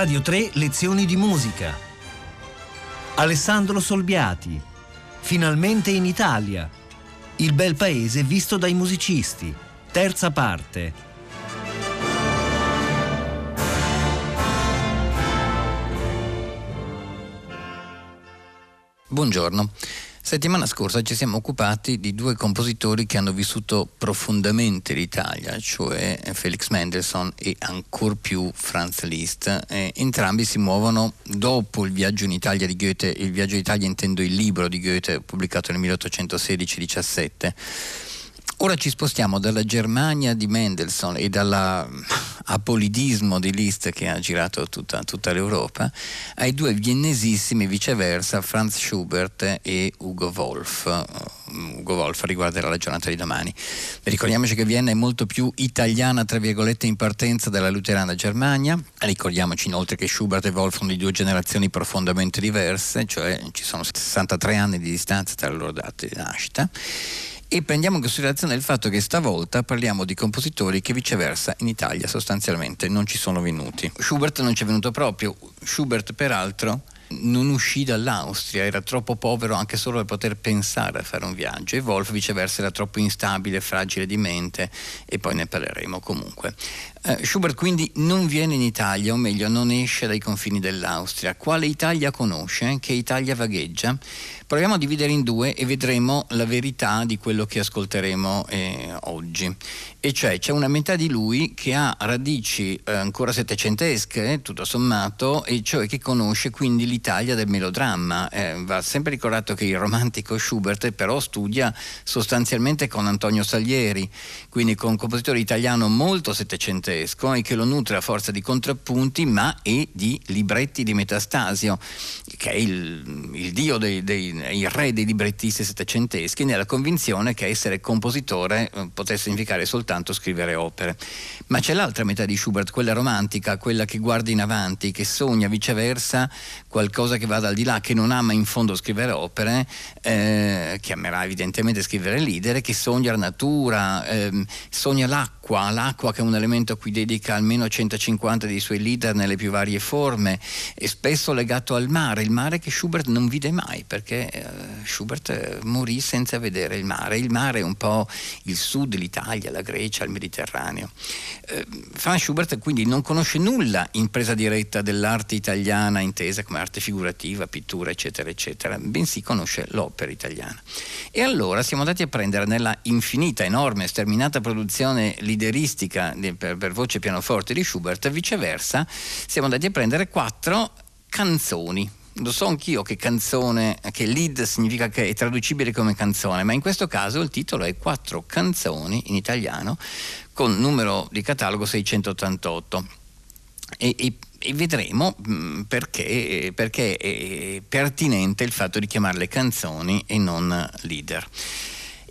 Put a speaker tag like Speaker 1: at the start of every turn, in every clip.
Speaker 1: Radio 3 Lezioni di musica. Alessandro Solbiati. Finalmente in Italia. Il bel paese visto dai musicisti. Terza parte.
Speaker 2: Buongiorno. Settimana scorsa ci siamo occupati di due compositori che hanno vissuto profondamente l'Italia, cioè Felix Mendelssohn e ancor più Franz Liszt. Eh, entrambi si muovono dopo il viaggio in Italia di Goethe, il viaggio in Italia intendo il libro di Goethe pubblicato nel 1816-17 Ora ci spostiamo dalla Germania di Mendelssohn e dall'apolidismo di Liszt che ha girato tutta, tutta, l'Europa ai due viennesissimi viceversa Franz Schubert e Ugo Wolf. Uh, Ugo Wolf riguarderà la giornata di domani. Ricordiamoci che Vienna è molto più italiana, tra virgolette, in partenza dalla luterana Germania. Ricordiamoci inoltre che Schubert e Wolf sono di due generazioni profondamente diverse, cioè ci sono 63 anni di distanza tra le loro date di nascita e prendiamo in considerazione il fatto che stavolta parliamo di compositori che viceversa in Italia sostanzialmente non ci sono venuti. Schubert non ci è venuto proprio, Schubert peraltro non uscì dall'Austria, era troppo povero anche solo per poter pensare a fare un viaggio e Wolf viceversa era troppo instabile, fragile di mente e poi ne parleremo comunque. Uh, Schubert quindi non viene in Italia, o meglio non esce dai confini dell'Austria. Quale Italia conosce? Che Italia vagheggia? Proviamo a dividere in due e vedremo la verità di quello che ascolteremo eh, oggi. E cioè c'è una metà di lui che ha radici eh, ancora settecentesche, tutto sommato, e cioè che conosce quindi l'Italia del melodramma. Eh, va sempre ricordato che il romantico Schubert però studia sostanzialmente con Antonio Salieri, quindi con un compositore italiano molto settecentesco e che lo nutre a forza di contrappunti ma e di libretti di Metastasio, che è il, il dio dei, dei il re dei librettisti settecenteschi nella convinzione che essere compositore eh, potesse significare soltanto scrivere opere. Ma c'è l'altra metà di Schubert, quella romantica, quella che guarda in avanti, che sogna viceversa qualcosa che vada al di là, che non ama in fondo scrivere opere, eh, che amerà evidentemente scrivere leader, che sogna la natura, eh, sogna l'acqua l'acqua, che è un elemento cui dedica almeno 150 dei suoi leader nelle più varie forme e spesso legato al mare, il mare che Schubert non vide mai perché eh, Schubert morì senza vedere il mare, il mare è un po' il sud, l'Italia, la Grecia, il Mediterraneo. Eh, Franz Schubert quindi non conosce nulla in presa diretta dell'arte italiana intesa come arte figurativa, pittura eccetera eccetera, bensì conosce l'opera italiana. E allora siamo andati a prendere nella infinita, enorme, sterminata produzione lideristica per, per voce pianoforte di Schubert, viceversa siamo andati a prendere quattro canzoni lo so anch'io che canzone, che lead significa che è traducibile come canzone, ma in questo caso il titolo è Quattro canzoni in italiano con numero di catalogo 688. E, e, e vedremo mh, perché, perché è pertinente il fatto di chiamarle canzoni e non leader.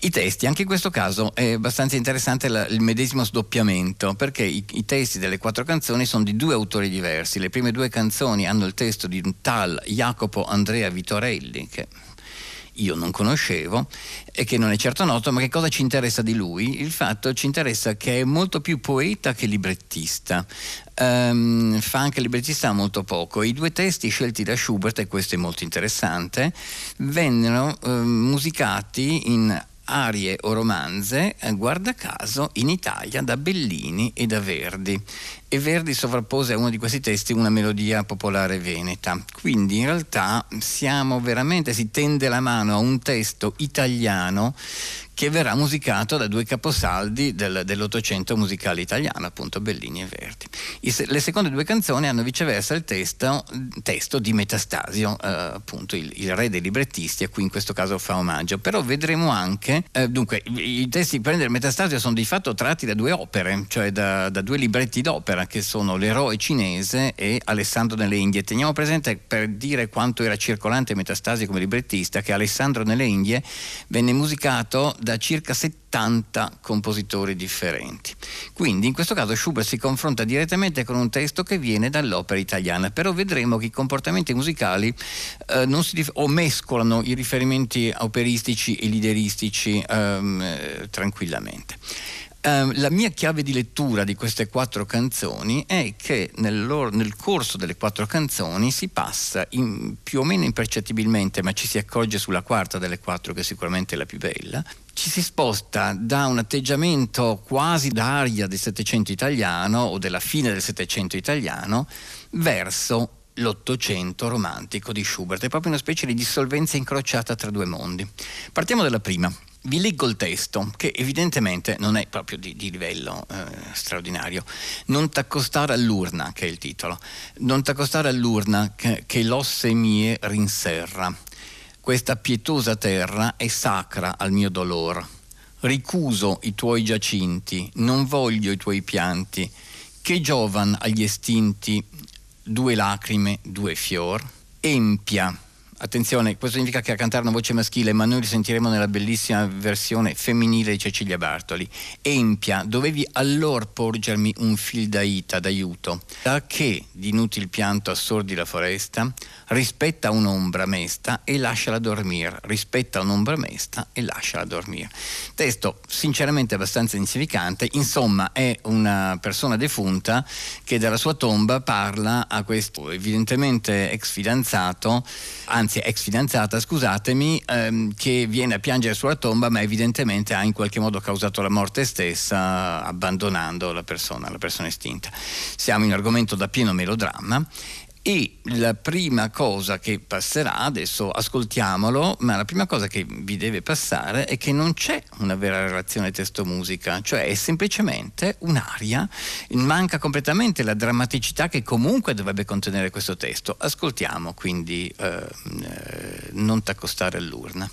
Speaker 2: I testi, anche in questo caso è abbastanza interessante la, il medesimo sdoppiamento, perché i, i, testi delle quattro canzoni sono di due autori diversi. Le prime due canzoni hanno il testo di un tal Jacopo Andrea Vitorelli, che io non conoscevo e che non è certo noto, ma che cosa ci interessa di lui? Il fatto ci interessa che è molto più poeta che librettista. Um, fa anche librettista molto poco. I due testi scelti da Schubert, e questo è molto interessante, vennero uh, musicati in arie o romanze, eh, guarda caso, in Italia da Bellini e da Verdi. E Verdi sovrappose a uno di questi testi una melodia popolare veneta. Quindi in realtà siamo veramente, si tende la mano a un testo italiano che verrà musicato da due caposaldi del, dell'Ottocento musicale italiano, appunto Bellini e Verdi. I, le seconde due canzoni hanno viceversa il testo, testo di Metastasio, eh, appunto il, il, re dei librettisti, a cui in questo caso fa omaggio. Però vedremo anche, eh, dunque, i, i testi di Prendere Metastasio sono di fatto tratti da due opere, cioè da, da due libretti d'opera che sono L'eroe cinese e Alessandro nelle Indie. Teniamo presente per dire quanto era circolante Metastasio come librettista che Alessandro nelle Indie venne musicato da circa 70 compositori differenti. Quindi in questo caso Schubert si confronta direttamente con un testo che viene dall'opera italiana, però vedremo che i comportamenti musicali eh, dif- o mescolano i riferimenti operistici e lideristici ehm, eh, tranquillamente. Uh, la mia chiave di lettura di queste quattro canzoni è che nel, loro, nel corso delle quattro canzoni si passa in, più o meno impercettibilmente, ma ci si accorge sulla quarta delle quattro che è sicuramente la più bella, ci si sposta da un atteggiamento quasi d'aria del Settecento italiano o della fine del Settecento italiano verso l'Ottocento romantico di Schubert. È proprio una specie di dissolvenza incrociata tra due mondi. Partiamo dalla prima. Vi leggo il testo, che evidentemente non è proprio di, di livello eh, straordinario. Non t'accostare all'urna, che è il titolo. Non t'accostare all'urna che, che l'osse mie rinserra. Questa pietosa terra è sacra al mio dolor. Ricuso i tuoi giacinti, non voglio i tuoi pianti. Che giovan agli estinti due lacrime, due fior? Empia Attenzione, questo significa che a cantare una voce maschile, ma noi risentiremo nella bellissima versione femminile di Cecilia Bartoli. Empia, dovevi allora porgermi un fil d'aita d'aiuto, da che d'inutil pianto assordi la foresta, rispetta un'ombra mesta e lasciala dormire, rispetta un'ombra mesta e lasciala dormire. Testo sinceramente abbastanza insignificante, insomma è una persona defunta che dalla sua tomba parla a questo evidentemente ex fidanzato, anzi anzi ex fidanzata, scusatemi, ehm, che viene a piangere sulla tomba, ma evidentemente ha in qualche modo causato la morte stessa, abbandonando la persona, la persona estinta. Siamo in argomento da pieno melodramma e la prima cosa che passerà, adesso ascoltiamolo, ma la prima cosa che vi deve passare è che non c'è una vera relazione testo-musica, cioè è semplicemente un'aria, manca completamente la drammaticità che comunque dovrebbe contenere questo testo. Ascoltiamo quindi eh, eh, Non t'accostare all'urna.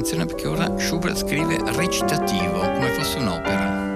Speaker 2: attenzione perché ora Schubert scrive recitativo come fosse un'opera.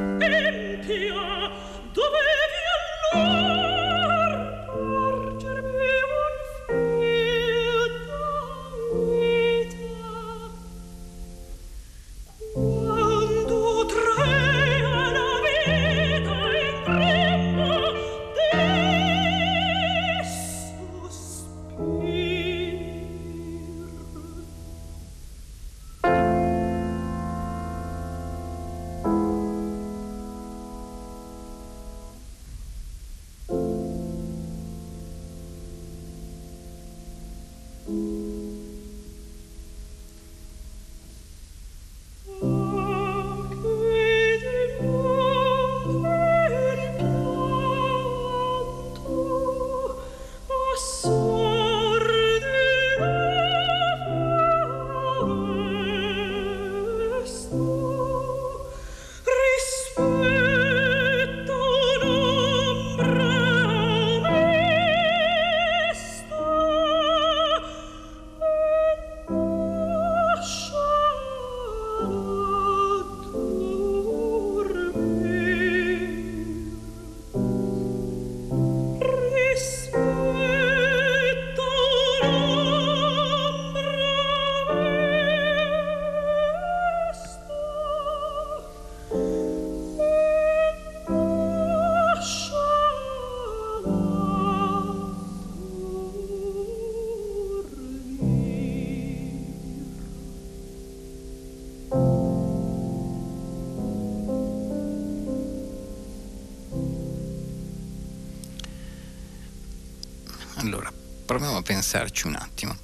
Speaker 2: Proviamo a pensarci un attimo.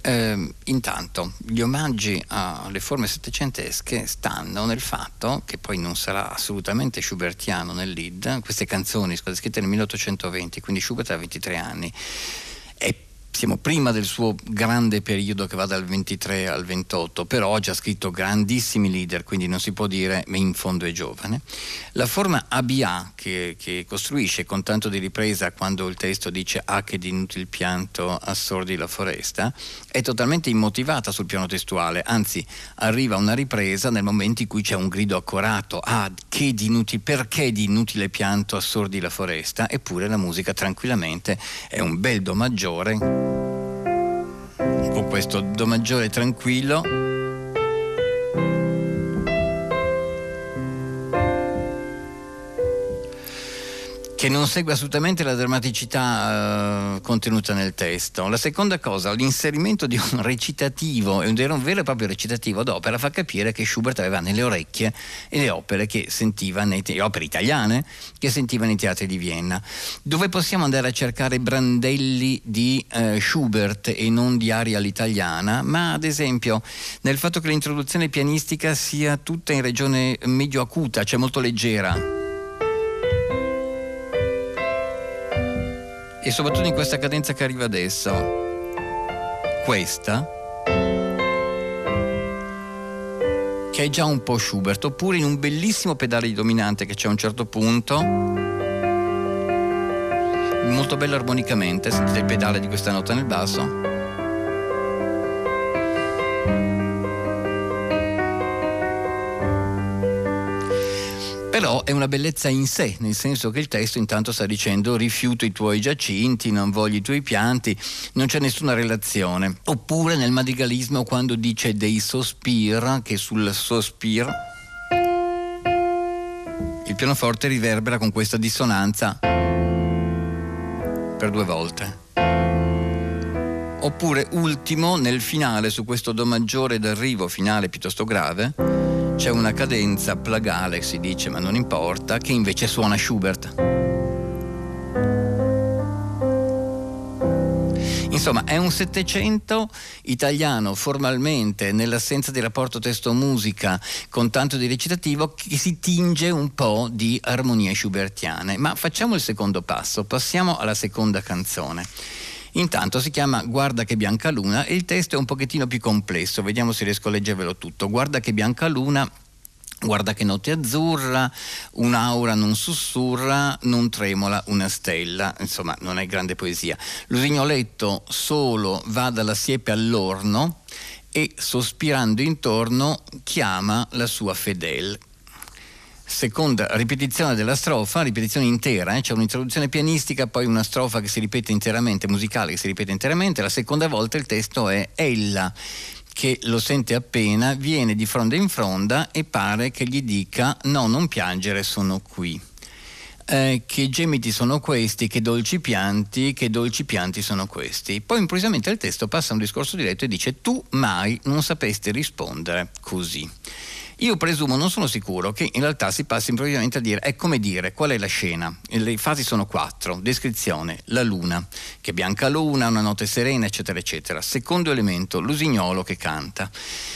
Speaker 2: Eh, intanto, gli omaggi alle forme settecentesche stanno nel fatto che poi non sarà assolutamente schubertiano nel lead, queste canzoni scritte nel 1820, quindi Schubert ha 23 anni. Siamo prima del suo grande periodo che va dal 23 al 28, però ha già scritto grandissimi leader, quindi non si può dire in fondo è giovane. La forma ABA che, che costruisce con tanto di ripresa quando il testo dice ah che di inutile pianto assordi la foresta, è totalmente immotivata sul piano testuale, anzi arriva una ripresa nel momento in cui c'è un grido accorato, ah che di inutile, perché di inutile pianto assordi la foresta, eppure la musica tranquillamente è un bel do maggiore con questo Do maggiore tranquillo che non segue assolutamente la drammaticità uh, contenuta nel testo. La seconda cosa, l'inserimento di un recitativo, un vero e proprio recitativo d'opera, fa capire che Schubert aveva nelle orecchie le opere che sentiva nei te- opere italiane che sentiva nei teatri di Vienna. Dove possiamo andare a cercare brandelli di uh, Schubert e non di aria all'italiana, ma ad esempio nel fatto che l'introduzione pianistica sia tutta in regione medio acuta, cioè molto leggera e soprattutto in questa cadenza che arriva adesso. Questa che è già un po' Schubert, oppure in un bellissimo pedale di dominante che c'è a un certo punto, molto bello armonicamente, sentite il pedale di questa nota nel basso. Però è una bellezza in sé, nel senso che il testo intanto sta dicendo rifiuto i tuoi giacinti, non voglio i tuoi pianti, non c'è nessuna relazione. Oppure nel madrigalismo quando dice dei sospir, che sul sospir il pianoforte riverbera con questa dissonanza per due volte. Oppure ultimo, nel finale, su questo Do maggiore d'arrivo finale piuttosto grave, c'è una cadenza plagale, si dice, ma non importa, che invece suona Schubert. Insomma, è un Settecento italiano formalmente, nell'assenza di rapporto testo-musica, con tanto di recitativo, che si tinge un po' di armonie schubertiane. Ma facciamo il secondo passo, passiamo alla seconda canzone. Intanto si chiama Guarda che bianca luna e il testo è un pochettino più complesso, vediamo se riesco a leggervelo tutto. Guarda che bianca luna Guarda che notte azzurra, un'aura non sussurra, non tremola una stella, insomma non è grande poesia. L'usignoletto solo va dalla siepe all'orno e sospirando intorno chiama la sua fedel seconda ripetizione della strofa, ripetizione intera, eh? c'è un'introduzione pianistica, poi una strofa che si ripete interamente, musicale che si ripete interamente, la seconda volta il testo è Ella che lo sente appena, viene di fronte in fronda e pare che gli dica no, non piangere, sono qui. Eh, che gemiti sono questi, che dolci pianti, che dolci pianti sono questi. Poi improvvisamente il testo passa a un discorso diretto e dice tu mai non sapesti rispondere così. Io presumo, non sono sicuro, che in realtà si passi improvvisamente a dire è come dire qual è la scena. Le fasi sono quattro. Descrizione, la luna, che bianca luna, una notte serena, eccetera, eccetera. Secondo elemento, l'usignolo che canta.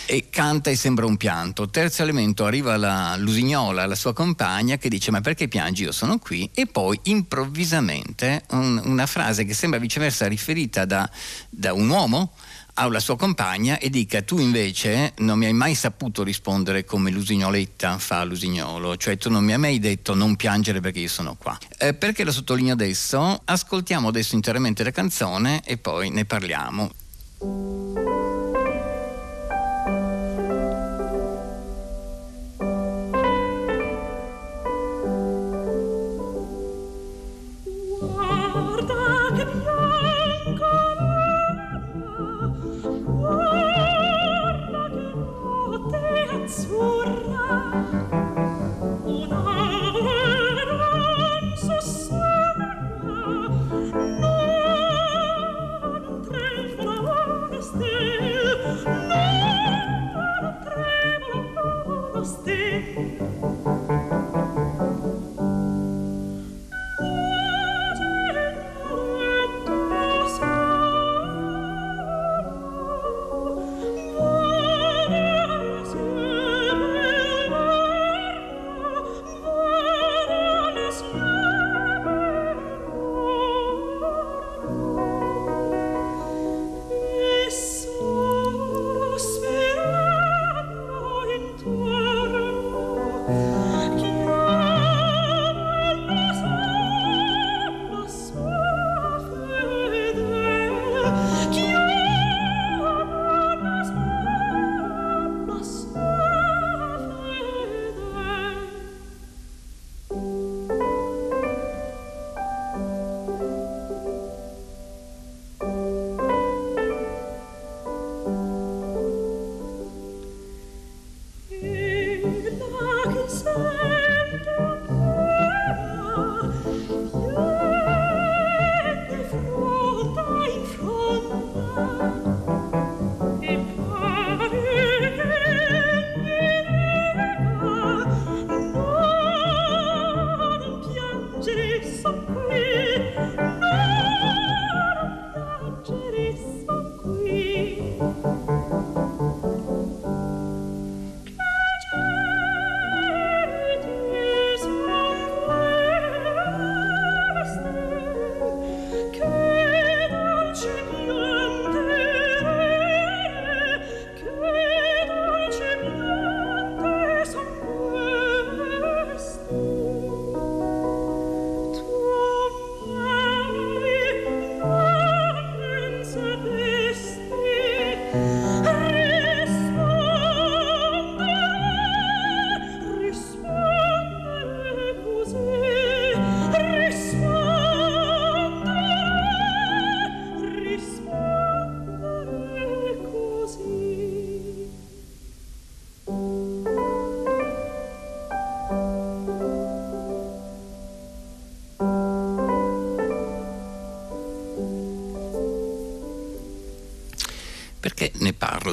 Speaker 2: E canta e sembra un pianto. Terzo elemento, arriva la, l'usignola, la sua compagna, che dice ma perché piangi? Io sono qui. E poi improvvisamente un, una frase che sembra viceversa riferita da, da un uomo alla sua compagna e dica tu invece non mi hai mai saputo rispondere come l'usignoletta fa l'usignolo, cioè tu non mi hai mai detto non piangere perché io sono qua. Eh, perché lo sottolineo adesso? Ascoltiamo adesso interamente la canzone e poi ne parliamo.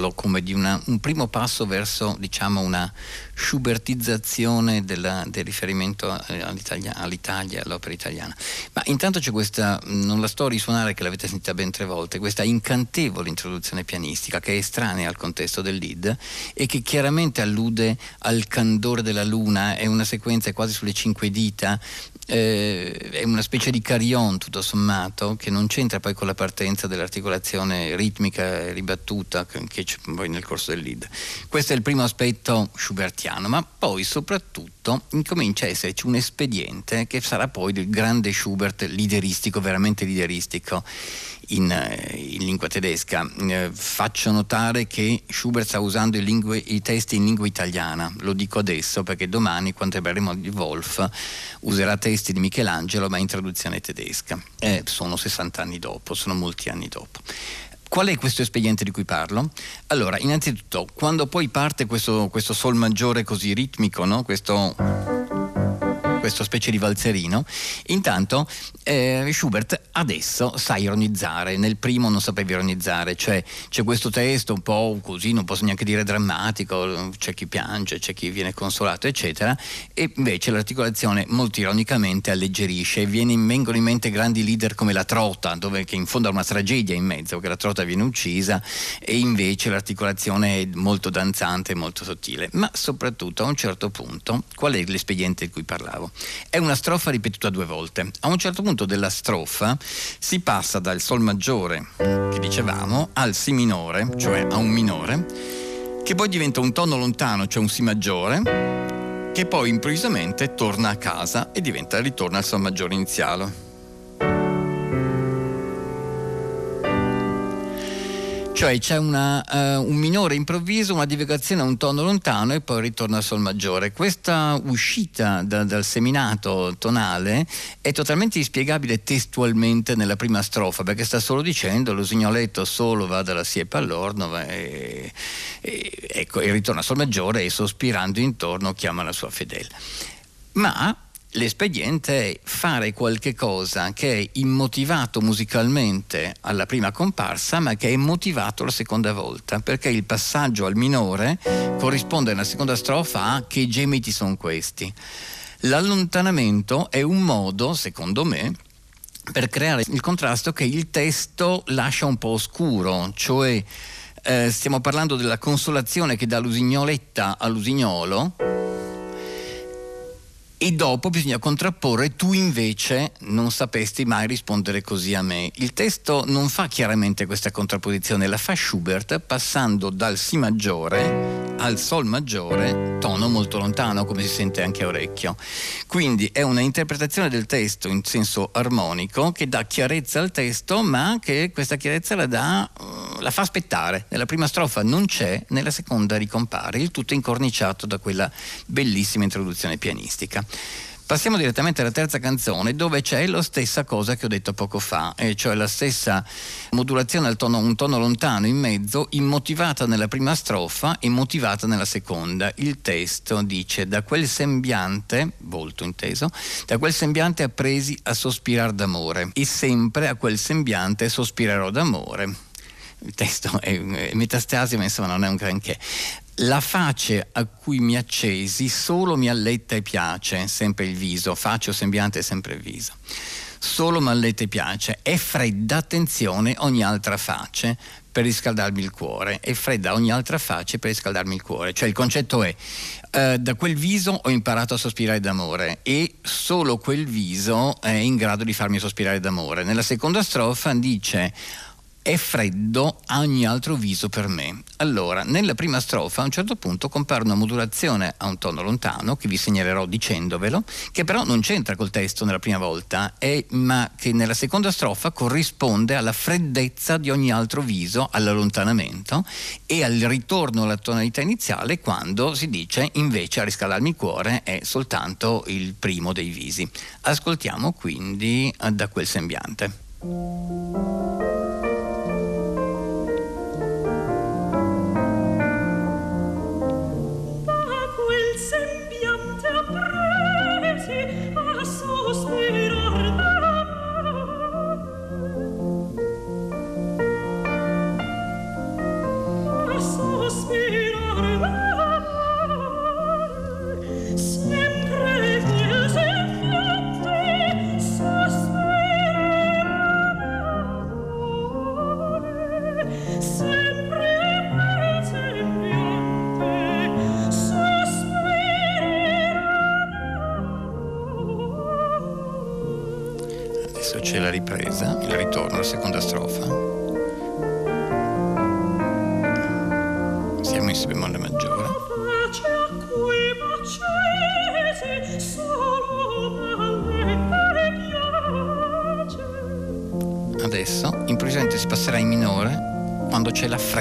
Speaker 2: Parlo come di una, un primo passo verso diciamo, una schubertizzazione della, del riferimento eh, all'Italia, all'Italia, all'opera italiana. Ma intanto c'è questa, non la sto a risuonare che l'avete sentita ben tre volte, questa incantevole introduzione pianistica che è estranea al contesto del lead e che chiaramente allude al candore della luna, è una sequenza quasi sulle cinque dita eh, è una specie di carillon tutto sommato che non c'entra poi con la partenza dell'articolazione ritmica ribattuta che, che c'è poi nel corso del lead. Questo è il primo aspetto schubertiano, ma poi soprattutto incomincia a esserci un espediente che sarà poi del grande Schubert lideristico, veramente lideristico in, eh, in lingua tedesca. Eh, faccio notare che Schubert sta usando i, lingue, i, testi in lingua italiana, lo dico adesso perché domani quando parleremo di Wolf userà testi di Michelangelo ma in traduzione tedesca. Eh, sono 60 anni dopo, sono molti anni dopo. Qual è questo espediente di cui parlo? Allora, innanzitutto, quando poi parte questo, questo sol maggiore così ritmico, no? questo questo specie di valzerino. Intanto eh, Schubert adesso sa ironizzare, nel primo non sapeva ironizzare, cioè c'è questo testo un po' così, non posso neanche dire drammatico, c'è chi piange, c'è chi viene consolato, eccetera, e invece l'articolazione molto ironicamente alleggerisce, viene, vengono in mente grandi leader come la Trota, dove che in fondo ha una tragedia in mezzo, che la Trota viene uccisa, e invece l'articolazione è molto danzante, molto sottile, ma soprattutto a un certo punto, qual è l'espediente di cui parlavo? È una strofa ripetuta due volte. A un certo punto della strofa si passa dal Sol maggiore, che dicevamo, al Si minore, cioè a un minore, che poi diventa un tono lontano, cioè un Si maggiore, che poi improvvisamente torna a casa e diventa, ritorna al Sol maggiore iniziale. Cioè c'è una, uh, un minore improvviso, una divagazione a un tono lontano e poi ritorna al sol maggiore. Questa uscita da, dal seminato tonale è totalmente inspiegabile testualmente nella prima strofa perché sta solo dicendo lo signoletto solo va dalla siepe all'orno e, e, ecco, e ritorna al sol maggiore e sospirando intorno chiama la sua fedele. Ma L'espediente è fare qualche cosa che è immotivato musicalmente alla prima comparsa, ma che è motivato la seconda volta, perché il passaggio al minore corrisponde nella seconda strofa a che gemiti sono questi. L'allontanamento è un modo, secondo me, per creare il contrasto che il testo lascia un po' oscuro, cioè eh, stiamo parlando della consolazione che dà l'usignoletta all'usignolo e dopo bisogna contrapporre tu invece non sapesti mai rispondere così a me. Il testo non fa chiaramente questa contrapposizione, la fa Schubert passando dal Si maggiore al Sol maggiore, tono molto lontano, come si sente anche a orecchio. Quindi è una interpretazione del testo in senso armonico che dà chiarezza al testo, ma che questa chiarezza la, dà, uh, la fa aspettare. Nella prima strofa non c'è, nella seconda ricompare, il tutto incorniciato da quella bellissima introduzione pianistica. Passiamo direttamente alla terza canzone dove c'è la stessa cosa che ho detto poco fa, e cioè la stessa modulazione al tono, un tono lontano in mezzo, immotivata nella prima strofa e motivata nella seconda. Il testo dice da quel sembiante, volto inteso, da quel sembiante appresi a sospirar d'amore e sempre a quel sembiante sospirerò d'amore il testo è, è metastasi, ma insomma non è un granché la face a cui mi accesi solo mi alletta e piace, sempre il viso, faccia o sembiante sempre il viso. Solo mi alletta e piace, è fredda, attenzione, ogni altra face per riscaldarmi il cuore, è fredda ogni altra face per riscaldarmi il cuore. Cioè il concetto è, eh, da quel viso ho imparato a sospirare d'amore e solo quel viso è in grado di farmi sospirare d'amore. Nella seconda strofa dice è freddo ogni altro viso per me. Allora, nella prima strofa a un certo punto compare una modulazione a un tono lontano, che vi segnalerò dicendovelo, che però non c'entra col testo nella prima volta, è, ma che nella seconda strofa corrisponde alla freddezza di ogni altro viso, all'allontanamento e al ritorno alla tonalità iniziale quando si dice invece a riscaldarmi il cuore è soltanto il primo dei visi. Ascoltiamo quindi da quel sembiante.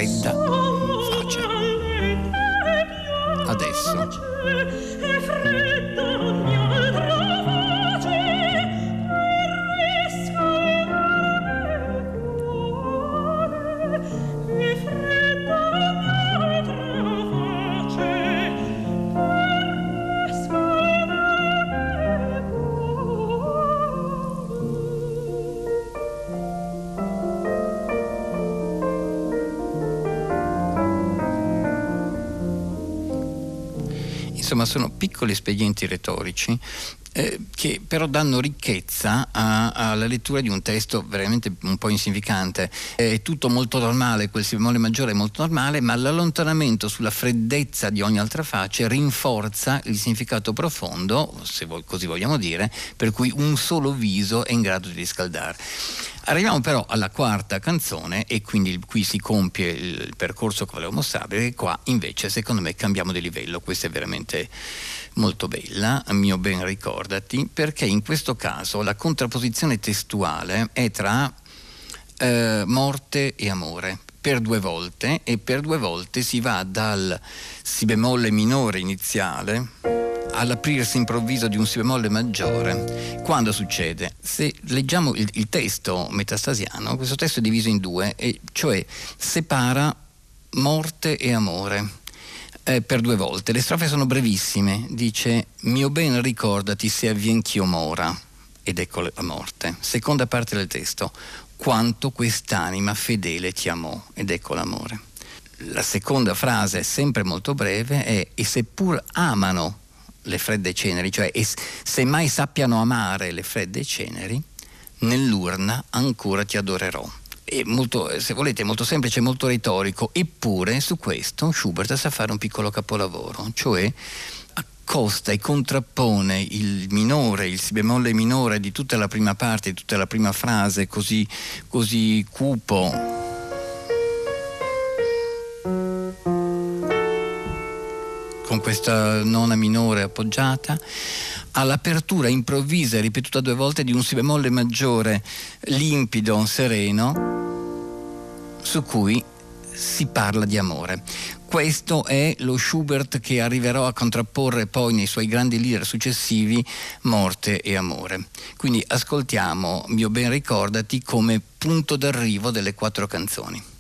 Speaker 2: C'è insomma sono piccoli espedienti retorici eh, che però danno ricchezza alla lettura di un testo veramente un po' insignificante. È tutto molto normale, quel si bemolle maggiore è molto normale, ma l'allontanamento sulla freddezza di ogni altra face rinforza il significato profondo, se così vogliamo dire, per cui un solo viso è in grado di riscaldare. Arriviamo però alla quarta canzone e quindi qui si compie il percorso che volevo mostrare, e qua invece secondo me cambiamo di livello, questa è veramente molto bella, a mio ben ricordati, perché in questo caso la contrapposizione testuale è tra eh, morte e amore per due volte e per due volte si va dal si bemolle minore iniziale all'aprirsi improvviso di un si bemolle maggiore. Quando succede? Se leggiamo il, il testo metastasiano, questo testo è diviso in due, e cioè separa morte e amore. Eh, per due volte. Le strofe sono brevissime. Dice: Mio ben ricordati se avviench'io mora. Ed ecco la morte. Seconda parte del testo. Quanto quest'anima fedele ti amò. Ed ecco l'amore. La seconda frase, sempre molto breve, è: E seppur amano le fredde ceneri, cioè e se mai sappiano amare le fredde ceneri, nell'urna ancora ti adorerò. È molto, se volete, molto semplice, molto retorico, eppure su questo Schubert sa fare un piccolo capolavoro, cioè accosta e contrappone il minore, il si bemolle minore di tutta la prima parte, di tutta la prima frase così, così cupo
Speaker 3: questa nona minore appoggiata, all'apertura improvvisa e ripetuta due volte di un si bemolle maggiore limpido, sereno, su cui si parla di amore. Questo è lo Schubert che arriverò a contrapporre poi nei suoi grandi leader successivi Morte e Amore. Quindi ascoltiamo Mio ben ricordati come punto d'arrivo delle quattro canzoni.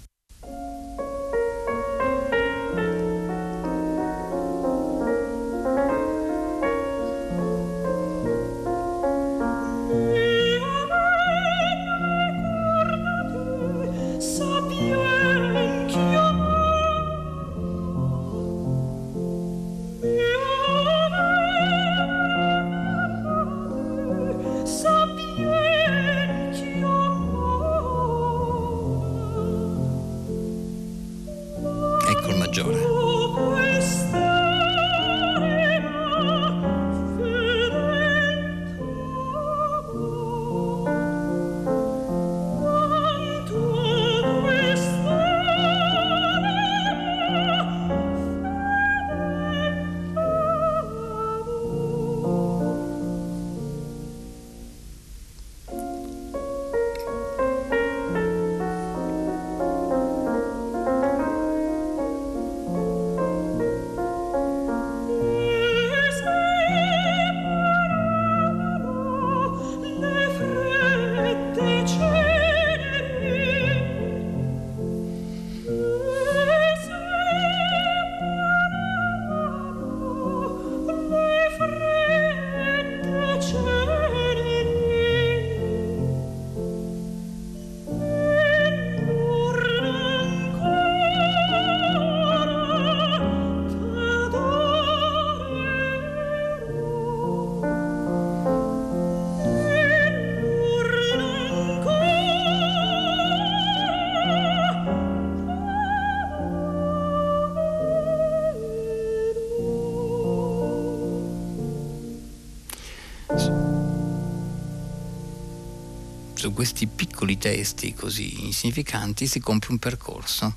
Speaker 3: Questi piccoli testi così insignificanti si compie un percorso,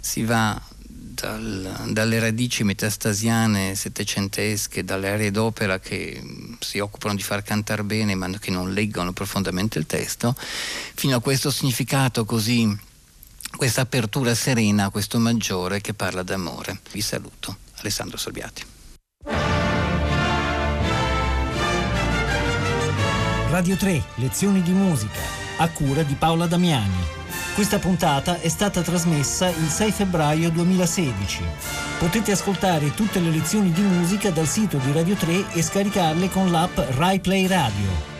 Speaker 3: si va dal, dalle radici metastasiane settecentesche, dalle aree d'opera che si occupano di far cantare bene ma che non leggono profondamente il testo, fino a questo significato così, questa apertura serena, questo maggiore che parla d'amore. Vi saluto, Alessandro Sorbiati.
Speaker 1: Radio 3, lezioni di musica, a cura di Paola Damiani. Questa puntata è stata trasmessa il 6 febbraio 2016. Potete ascoltare tutte le lezioni di musica dal sito di Radio 3 e scaricarle con l'app RaiPlay Radio.